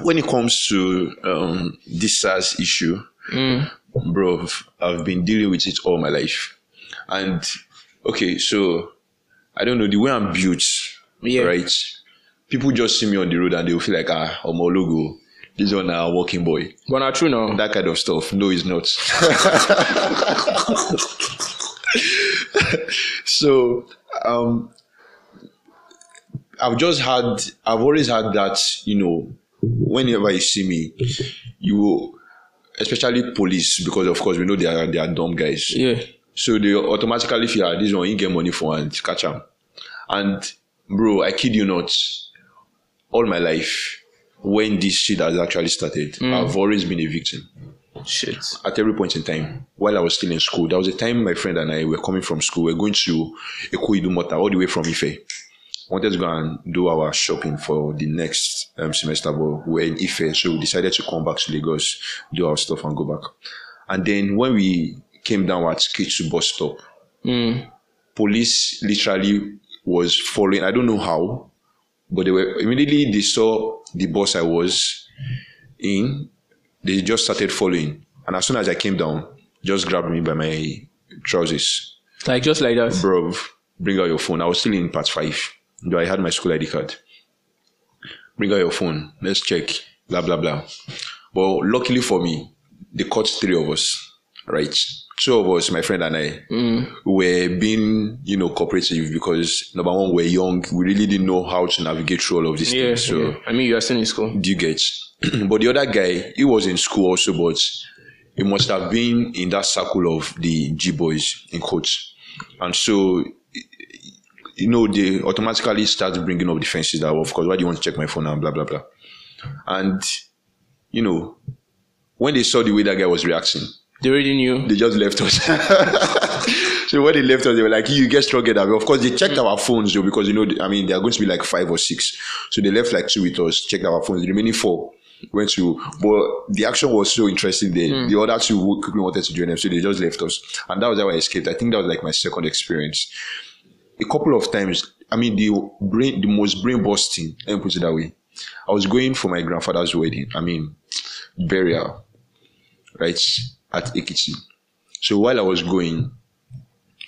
when it comes to um, this SARS issue, bro, I've- I've been dealing with it all my life. And okay, so I don't know the way I'm built, Yeah. right? People just see me on the road and they'll feel like ah, I'm a logo. This one a walking boy. But not true now. that kind of stuff. No, it's not. so, um, I've just had, I've always had that, you know, whenever you see me, you will, especially police, because of course we know they are they are dumb guys. Yeah. So they automatically feel ah, this one you get money for and catch them. And bro, I kid you not, all my life, when this shit has actually started, I've always been a victim Shit. at every point in time while I was still in school. There was a time my friend and I were coming from school. We are going to Eko Idumota all the way from Ife. Wanted to go and do our shopping for the next um, semester, but we were in Ife, so we decided to come back to Lagos, do our stuff, and go back. And then when we came down at Ketu bus stop, police literally was following. I don't know how, but they were immediately they saw the bus I was in. They just started following, and as soon as I came down, just grabbed me by my trousers. Like just like that. Bro, bring out your phone. I was still in part five, though I had my school ID card. Bring out your phone. Let's check. Blah blah blah. But luckily for me, they caught three of us. Right, two of us, my friend and I, mm. were being you know cooperative because number one, we're young. We really didn't know how to navigate through all of these Yeah, things. So yeah. I mean, you are still in school. do you get? but the other guy, he was in school also, but he must have been in that circle of the G boys in coach. And so, you know, they automatically start bringing up defenses that, of course, why do you want to check my phone and blah, blah, blah. And, you know, when they saw the way that guy was reacting, They already knew. they just left us. so when they left us, they were like, "You get stronger." Way." Of course, they checked our phones though, because you know, I mean, they are going to be like five or six. So they left like two with us, checked our phones. The remaining four went to, but the action was so interesting. There, hmm. the other two quickly wanted to join them, so they just left us, and that was how I escaped. I think that was like my second experience. A couple of times, I mean, the brain, the most brain busting. Let me put it that way. I was going for my grandfather's wedding. I mean, burial right at Ekiti. So while I was going,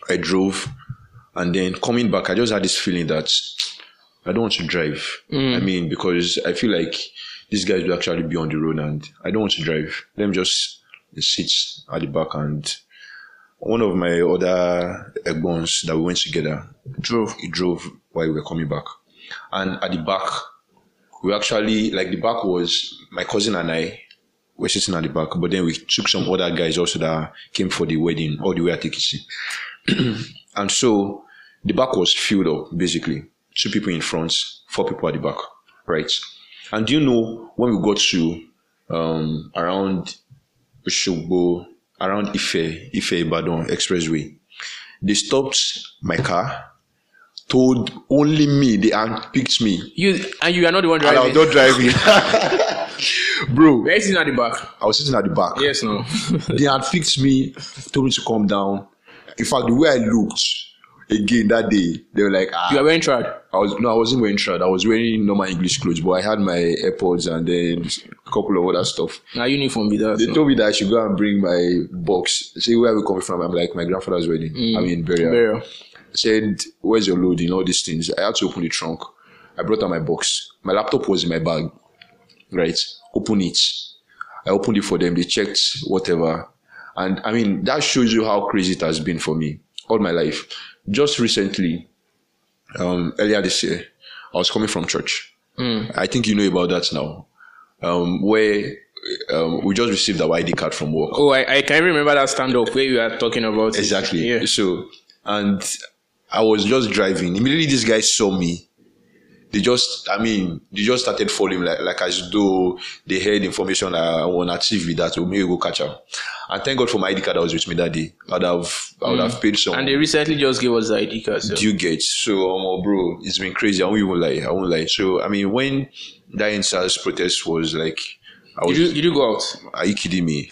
I drove, and then coming back, I just had this feeling that I don't want to drive. Mm. I mean, because I feel like these guys will actually be on the road, and I don't want to drive. Let me just sit at the back and. One of my other egbons that we went together Drove. he drove while we were coming back. And at the back, we actually like the back was my cousin and I were sitting at the back, but then we took some other guys also that came for the wedding all the way at Tikisi. and so the back was filled up basically. Two people in front, four people at the back. Right. And do you know when we got to um around Oshogbo, around Ife, Ife Ibadan Expressway, they stopped my car, told only me, they had handpicked me. You and you are not the one And I driving. was not driving. Bro, Where is sitting at the back? I was sitting at the back. Yes, no. They had picked me, told me to calm down. In fact, the way I looked again that day, they were like, ah, you are wearing trad. I was no, I wasn't wearing trad. I was wearing normal English clothes, but I had my AirPods and then a couple of other stuff. Now uniform be that. They no. told me that I should go and bring my box. Say where are we coming from? I'm like my grandfather's wedding. I mean burial. Burial. Said where's your loading? All these things. I had to open the trunk. I brought out my box. My laptop was in my bag. Right. Open it. I opened it for them. They checked whatever. And I mean, that shows you how crazy it has been for me all my life. Just recently, um, earlier this year, I was coming from church. I think you know about that now. Um, where um, we just received our ID card from work. Oh, I, I can remember that stand up where you are talking about. it. Exactly. Yeah. So, and I was just driving. Immediately, these guys saw me. They just, I mean, they just started following like, like as though they heard information I want to achieve with that. So maybe go catch up. And thank God for my ID card that was with me that day. I'd have, I would have paid some. And they recently just gave us the ID card. So. You get? So, um, bro, it's been crazy. I won't even lie. I won't lie. So, I mean, when that EndSARS protest was like, I was, Did you, did you go out? are you kidding me?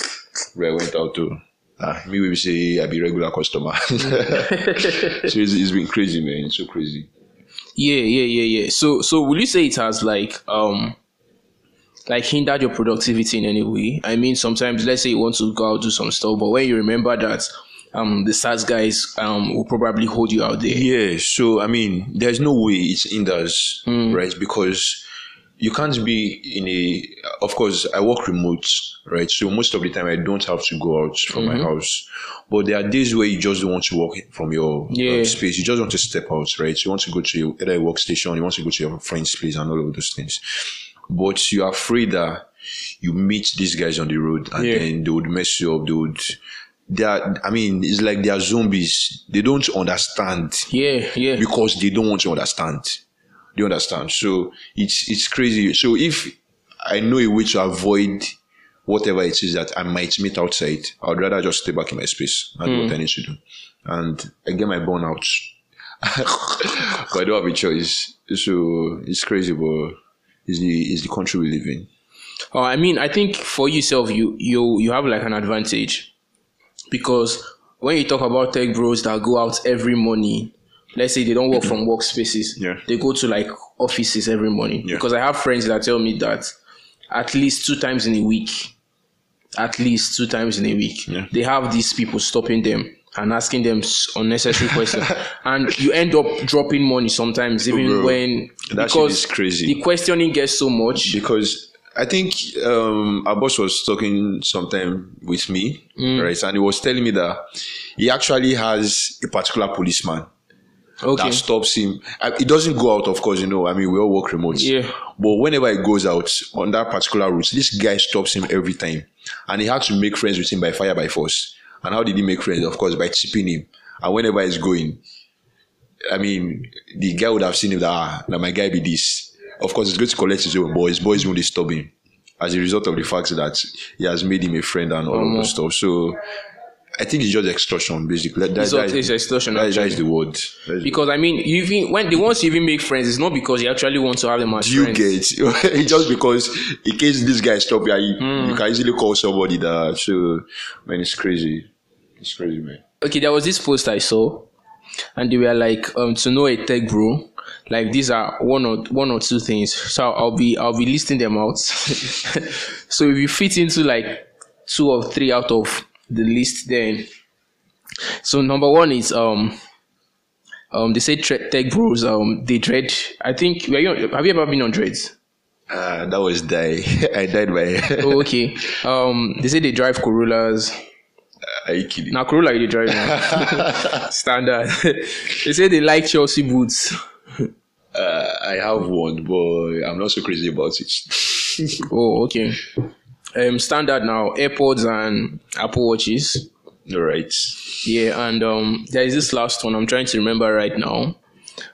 Where I went out to. Ah, me will say I be regular customer. so it's, it's been crazy, man. It's so crazy. Yeah, yeah, yeah, yeah. So, so will you say it has like um, like hindered your productivity in any way? I mean, sometimes let's say you want to go out do some stuff, but when you remember that um the SARS guys um will probably hold you out there. Yeah. So I mean, there's no way it's hinders, right? Because you can't be in a. Of course, I work remote, right? So most of the time, I don't have to go out from my house. But there are days where you just don't want to work from your uh, Yeah. space. You just want to step out, right? You want to go to your, either a workstation, you want to go to your friend's place, and all of those things. But you're afraid that you meet these guys on the road, and Yeah. then they would mess you up. They would. They are. I mean, it's like they are zombies. They don't understand Yeah, yeah. because they don't want to understand. They understand. So it's it's crazy. So if I know a way to avoid whatever it is that I might meet outside, I'd rather just stay back in my space and do what I need to do. And I get my burnout. but I don't have a choice. So it's crazy, but it's the it's the country we live in. Uh, I mean, I think for yourself, you you you have like an advantage because when you talk about tech bros that go out every morning, let's say they don't work from workspaces, Yeah. they go to like offices every morning. Yeah. Because I have friends that tell me that at least two times in a week, at least two times in a week, Yeah. they have these people stopping them and asking them unnecessary questions, and you end up dropping money sometimes, even bro. when That shit because is crazy. the questioning gets so much. because I think um, our boss was talking sometime with me, Mm. right? And he was telling me that he actually has a particular policeman Okay. that stops him. Uh, He doesn't go out, of course, you know. I mean, we all work remote. Yeah. But whenever he goes out on that particular route, this guy stops him every time. And he had to make friends with him by fire, by force. And how did he make friends? Of course, by tipping him. And whenever he's going, I mean, the guy would have seen him that, ah, now my guy be this. Of course, he's going to collect his own, but his boys won't disturb him as a result of the fact that he has made him a friend and all of those stuff. So I think it's just extortion, basically. That, It's that is- it's extortion, That that is the word. Is- Because I mean, you even when the ones you even make friends, it's not because you actually want to have them as you friends. get it's just because in case this guy stop you, you, Hmm. you can easily call somebody that so man it's crazy it's crazy man Okay, there was this post I saw, and they were like, um, to know a tech bro, like these are one or one or two things. So I'll be I'll be listing them out. so if you fit into like two or three out of the list, then So number one is um um they say tre- tech bros um they dread. I think were you, have you ever been on dreads? Uh, that was die. I died by. Oh, okay. Um they say they drive Corollas. Are you kidding? Now Corolla you drive now. Standard. they say they like Chelsea boots. Uh, I have one, but I'm not so crazy about it. Oh, okay. Um standard now, AirPods and Apple Watches. Right. Yeah, and um, there is this last one I'm trying to remember right now.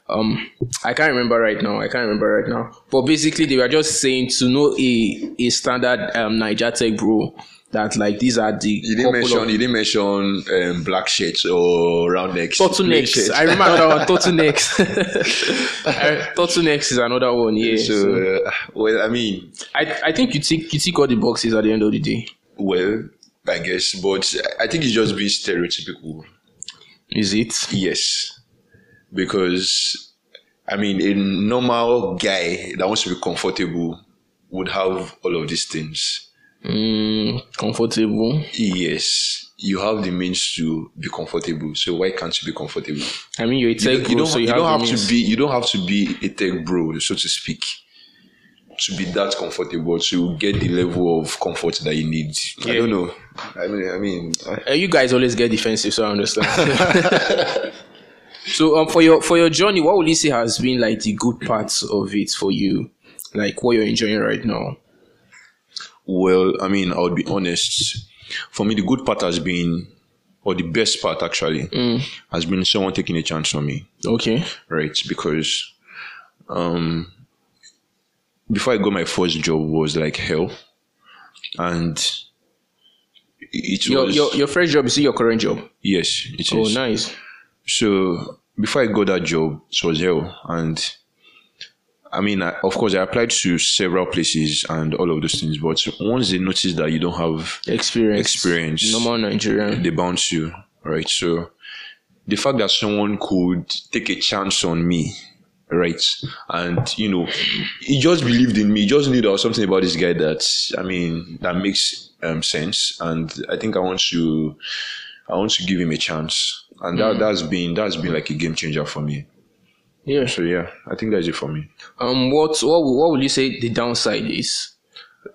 Um, I can't remember right now. I can't remember right now. But basically, they were just saying to know a a standard um Niger Tech bro that like these are the You didn't mention. of You didn't mention um, black shirts or round necks. turtlenecks. I remember another one. Turtlenecks. Turtlenecks is another one. Yeah. So, So, uh, well, I mean, I I think you tick you tick all the boxes at the end of the day. well, I guess, but I think it's just being stereotypical. Is it? Yes, because I mean, a normal guy that wants to be comfortable would have all of these things. Mm, comfortable. Yes, you have the means to be comfortable. So why can't you be comfortable? I mean, you're a tech you bro, don't, so you, you have, don't have to be. You don't have to be a tech bro, so to speak, to be that comfortable to get the level of comfort that you need. I don't know. I mean, I mean, I- Uh, you guys always get defensive, so I understand. so, um, for your for your journey, what would you say has been like the good parts of it for you, like what you're enjoying right now? Well, I mean, I would be honest. For me, the good part has been, or the best part actually, has been someone taking a chance on me, Okay, right? Because, um, before I got my first job was like hell, and it your was your your first job is your current job? yes, it is. Oh, nice. So before I got that job, it was hell. And I mean, I, of course, I applied to several places and all of those things. But once they notice that you don't have, Experience, Experience. normal Nigerian. they bounce you, right? So the fact that someone could take a chance on me, right? And, you know, he just believed in me. He just knew there was something about this guy that, I mean, that makes um, sense. And I think I want to, I want to give him a chance. And that, that's been, that's been like a game changer for me. Yeah. So yeah, I think that's it for me. Um, what what would- what would you say the downside is?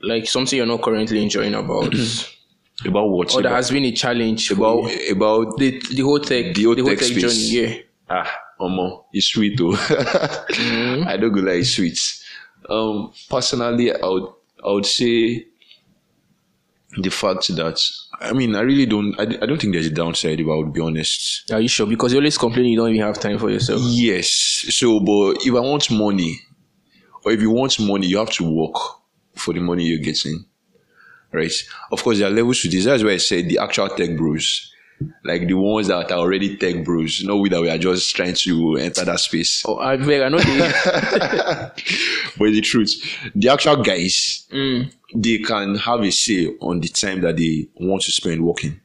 Like something you're not currently enjoying about, About what? or about, has been a challenge about, about the the whole tech The whole whole tech tech journey. Yeah. ah, Omo, it's sweet though. I don't go like sweets. Um, personally, I would, I would say the fact that I mean, I really don't, I, I don't think there's a downside. If I would be honest. Are you sure? Because you always complain you don't even have time for yourself. Yes. So, but if I want money, or if you want money, you have to work for the money you're getting. Right? Of course, there are levels to this. That's why I said the actual tech bros. Like the ones that are already tech bros, not we that we are just trying to enter that space. Oh, I beg, I know But the truth, the actual guys, they can have a say on the time that they want to spend working.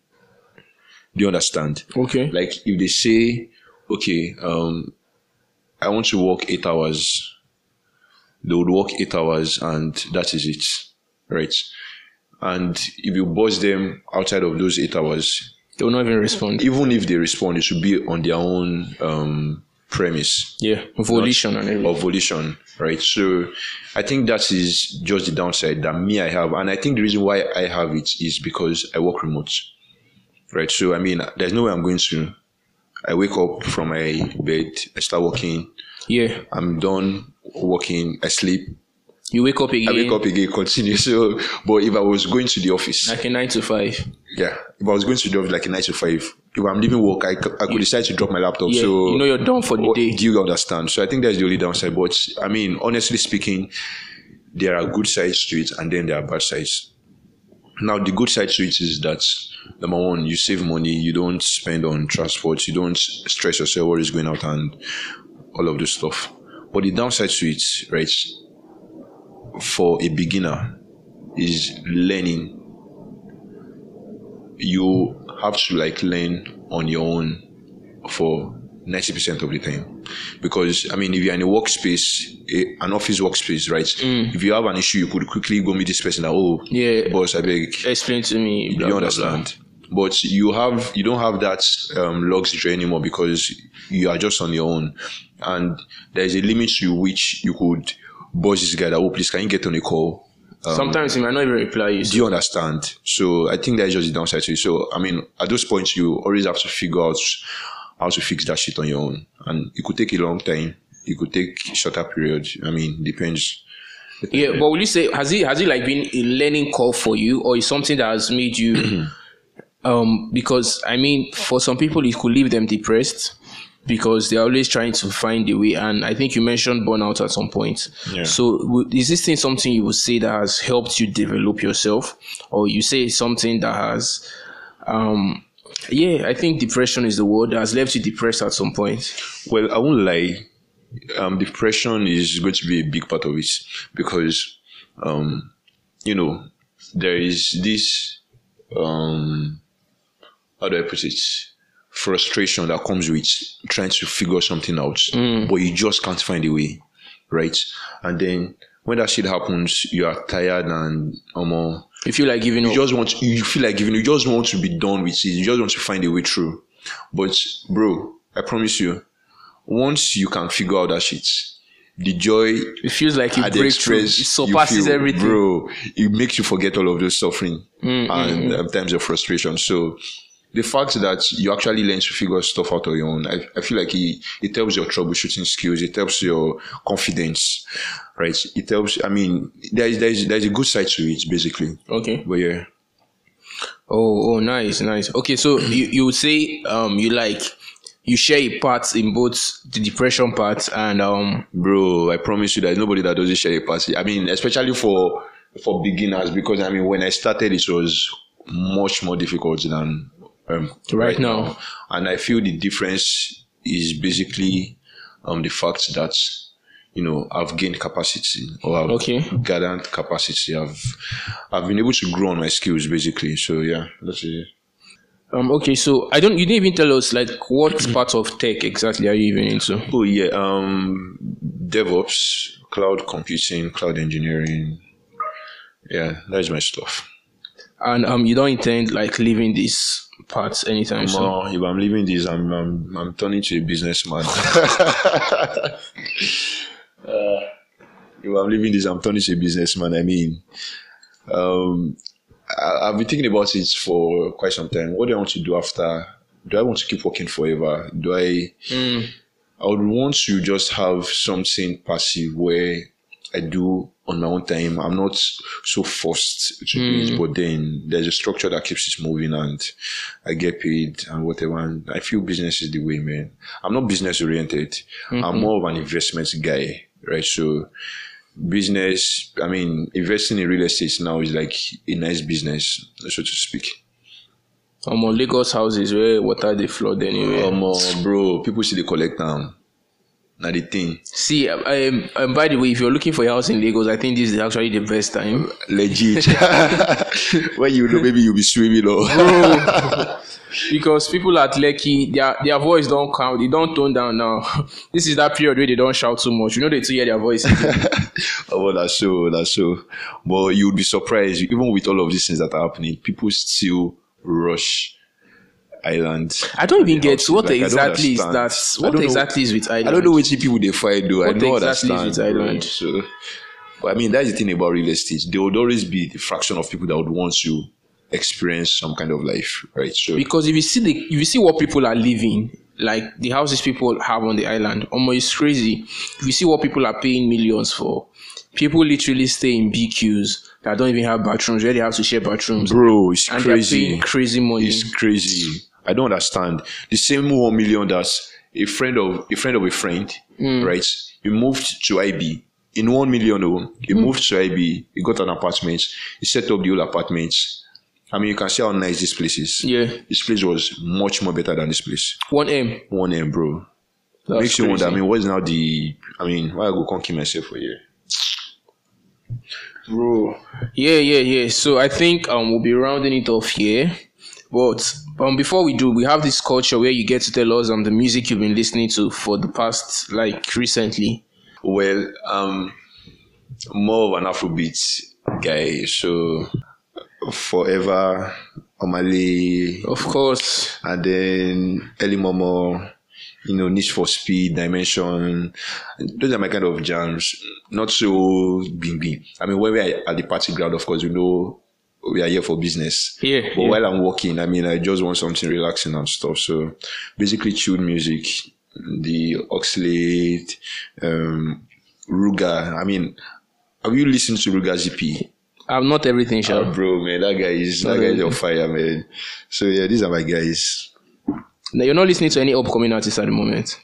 Do you understand? okay. like if they say okay um i want to work eight hours they would work eight hours and that is it right and if you boss them outside of those eight hours They will not even respond. even if they respond it should be on their own um premise Yeah, volition and everything. of volition, right? So I think that is just the downside that me I have, and I think the reason why I have it is because I work remote, right? So I mean, there's no way I'm going to. I wake up from my bed, I start working, Yeah, I'm done working, I sleep, you wake up again I wake up again, continue. So, but if I was going to the office, like a nine to five. yeah, if I was going to the office like a nine to five, if I'm leaving work, I, I could decide to drop my laptop. Yeah, so you know you're done for the what- day. Do you understand? So I think that's the only downside. But I mean, honestly speaking, there are good sides to it and then there are bad sides. Now, the good side to it is that number one, you save money, you don't spend on transport, you don't stress yourself what is going out and all of this stuff. But the downside to it, right, for a beginner is learning. You have to like learn on your own for 90% of the time. Because, I mean, if you're in a workspace, a, an office workspace, right? If you have an issue, you could quickly go meet this person that, oh, Yeah. boss, I beg, Explain to me. blah, you blah, blah. understand? but you have you don't have that um, luxury anymore because you are just on your own, and there is a limit to which you could buzz this guy that oh please can you get on a call. Sometimes he might not even reply you. Do you understand? So I think that's just the downside to it. So I mean, at those points, you always have to figure out how to fix that shit on your own, and it could take a long time. It could take shorter period. I mean, depends. Yeah, but will you say has it has it like been a learning curve for you, or is something that has made you? um, because I mean, for some people, it could leave them depressed because they're always trying to find a way. And I think you mentioned burnout at some point. Yeah. So w- is this thing something you would say that has helped you develop yourself, or you say something that has, um, yeah, I think depression is the word that has left you depressed at some point. Well, I won't lie. Um, depression is going to be a big part of it because, um, you know, there is this, um, how do I put it? Frustration that comes with trying to figure something out, but you just can't find a way, right? And then when that shit happens, you are tired and um, You feel like giving you up. just want you feel like giving you just want to be done with it you just want to find a way through but bro i promise you once you can figure out that shit the joy it feels like it breaks through. It surpasses feel, everything. bro it makes you forget all of those suffering Mm, and um, times of frustration so the fact that you actually learn to figure stuff out on your own, I, I feel like it, it helps your troubleshooting skills, it helps your confidence, right? It helps, I mean, there's, there's, there's a good side to it, basically. Okay. But yeah. Oh, oh, nice, nice. Okay, so you you would say um you like you share a part in both the depression part and um bro i promise you there's nobody that doesn't share a party i mean especially for for beginners because i mean when i started it was much more difficult than um, Right now. and i feel the difference is basically um the fact that you know i've gained capacity or i've Okay. gathered capacity i've i've been able to grow on my skills basically so yeah that's it um okay. So I don't you didn't even tell us like what part of tech exactly are you even into? Oh yeah, um, DevOps, cloud computing, cloud engineering. Yeah, that's my stuff. And um you don't intend like leaving this part anytime soon. No, if I'm leaving this, I'm I'm, I'm turning to a businessman. Uh, if I'm leaving this, I'm turning to a businessman. I mean, um, I, I've been thinking about it for quite some time. What do I want to do after? Do I want to keep working forever? Do I? I would want to just have something passive where I do on my own time. I'm not so forced to do it, but then there's a structure that keeps it moving and I get paid and whatever. And I feel business is the way, man. I'm not business oriented. I'm more of an investment guy, right? So business, I mean, investing in real estate now is like a nice business, so to speak. Um on Lagos houses where water they flood anyway. Um, uh, bro, people see the collect now. Now the thing. See, um, um, by the way, if you're looking for a house in Lagos, I think this is actually the best time. legit. when you know, maybe you'll be swimming or because people at Lekki, their their voice don't count, they don't tone down now. this is that period where they don't shout too much. You know they to hear their voices. oh, that's so, that's so. But you would be surprised, even with all of these things that are happening, people still rush Island. I don't even get what Like, exactly is that. What know- exactly is with Island? I don't know which people they find though. I don't exactly is understand. with bro. Island? So, but I mean, that's the thing about real estate. There would always be the fraction of people that would want to experience some kind of life, right? So, Because if you see the if you see what people are living, like the houses people have on the island, almost crazy. If you see what people are paying millions for, people literally stay in BQs that don't even have bathrooms, where they have to share bathrooms, bro, it's and they're crazy. paying crazy money. It's crazy. I don't understand. The same one million that's a friend of a friend of a friend, Mm. right? He moved to IB. In one million, oh, he Mm. moved to IB. He got an apartment. He set up the whole apartment. I mean, you can see how nice this place is. Yeah, This place was much more better than this place. one M. One M, bro. That's Makes you wonder. I mean, what's now the? I mean, why I go conquer myself for you, bro? Yeah, yeah, yeah. So I think um we'll be rounding it off here. But um before we do, we have this culture where you get to tell us um the music you've been listening to for the past like recently. Well, um, more of an Afrobeat guy. So forever, Omah Lay, Of course. and then Early Momo, you know, Niche for Speed, Dimension. Those are my kind of jams. Not so bing bing. I mean, when we are at the party ground, of course, you know we are here for business. Yeah, But while I'm working, I mean, I just want something relaxing and stuff. So basically, chilled music, the Oxlade, um, Ruger. I mean, have you listened to Ruger ZP? I'm not everything, Sha. Oh, bro, man, that guy is that guy is on fire, man. So yeah, these are my guys. Now, you're not listening to any upcoming artists at the moment.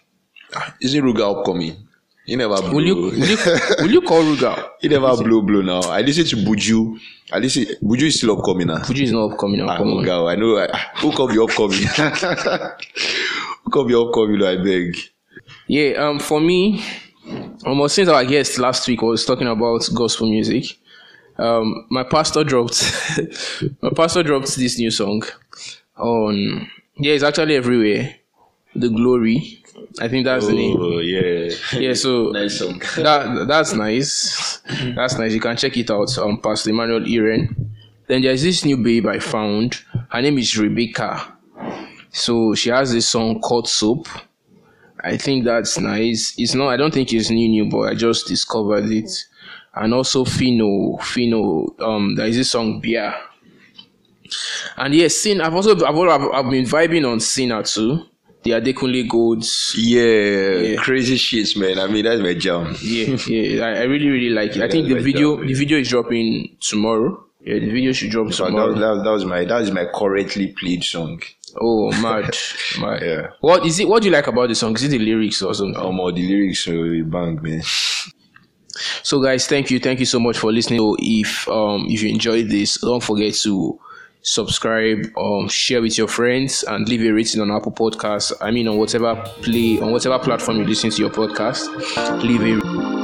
Isn't Ruger upcoming? He never blew. Will you will you, will you call Ruger? he never blow blow now. I listen to Buju. I listen. Buju is still upcoming now. Buju is not upcoming. Ah, upcoming. Ruger, I know. I, who come be upcoming? who come be upcoming? I beg. Yeah, um, for me, almost since our guest last week was talking about gospel music, um, my pastor dropped, my pastor dropped this new song on, yeah, it's actually everywhere. The Glory, I think that's the name. Oh yeah. Yeah, so nice that that's nice. That's nice. You can check it out on Pastor Emmanuel Iren. Then there's this new babe I found. Her name is Rebecca. So she has this song called Soap. I think that's nice. It's not I don't think it's new new, but I just discovered it. And also Fino, Fino, um, there is this song Beer. And yes, Sin. I've also I've, I've, I've been vibing on Sinner too. The Adekunle Golds. Yeah, crazy shit, man. I mean, that's my jam. Yeah, yeah, I, I really, really like it. I think the video, that, the video is dropping tomorrow. Yeah, the video should drop But that, tomorrow. that, that was my that is my currently played song. Oh, mad, mad. Yeah. What is it? What do you like about the song? Is it the lyrics or something? Um, all the lyrics are bang, man. So, guys, thank you, thank you so much for listening. So, if um if you enjoyed this, don't forget to subscribe, um, share with your friends, and leave a rating on Apple Podcasts. I mean, on whatever play on whatever platform you listen to your podcast, leave a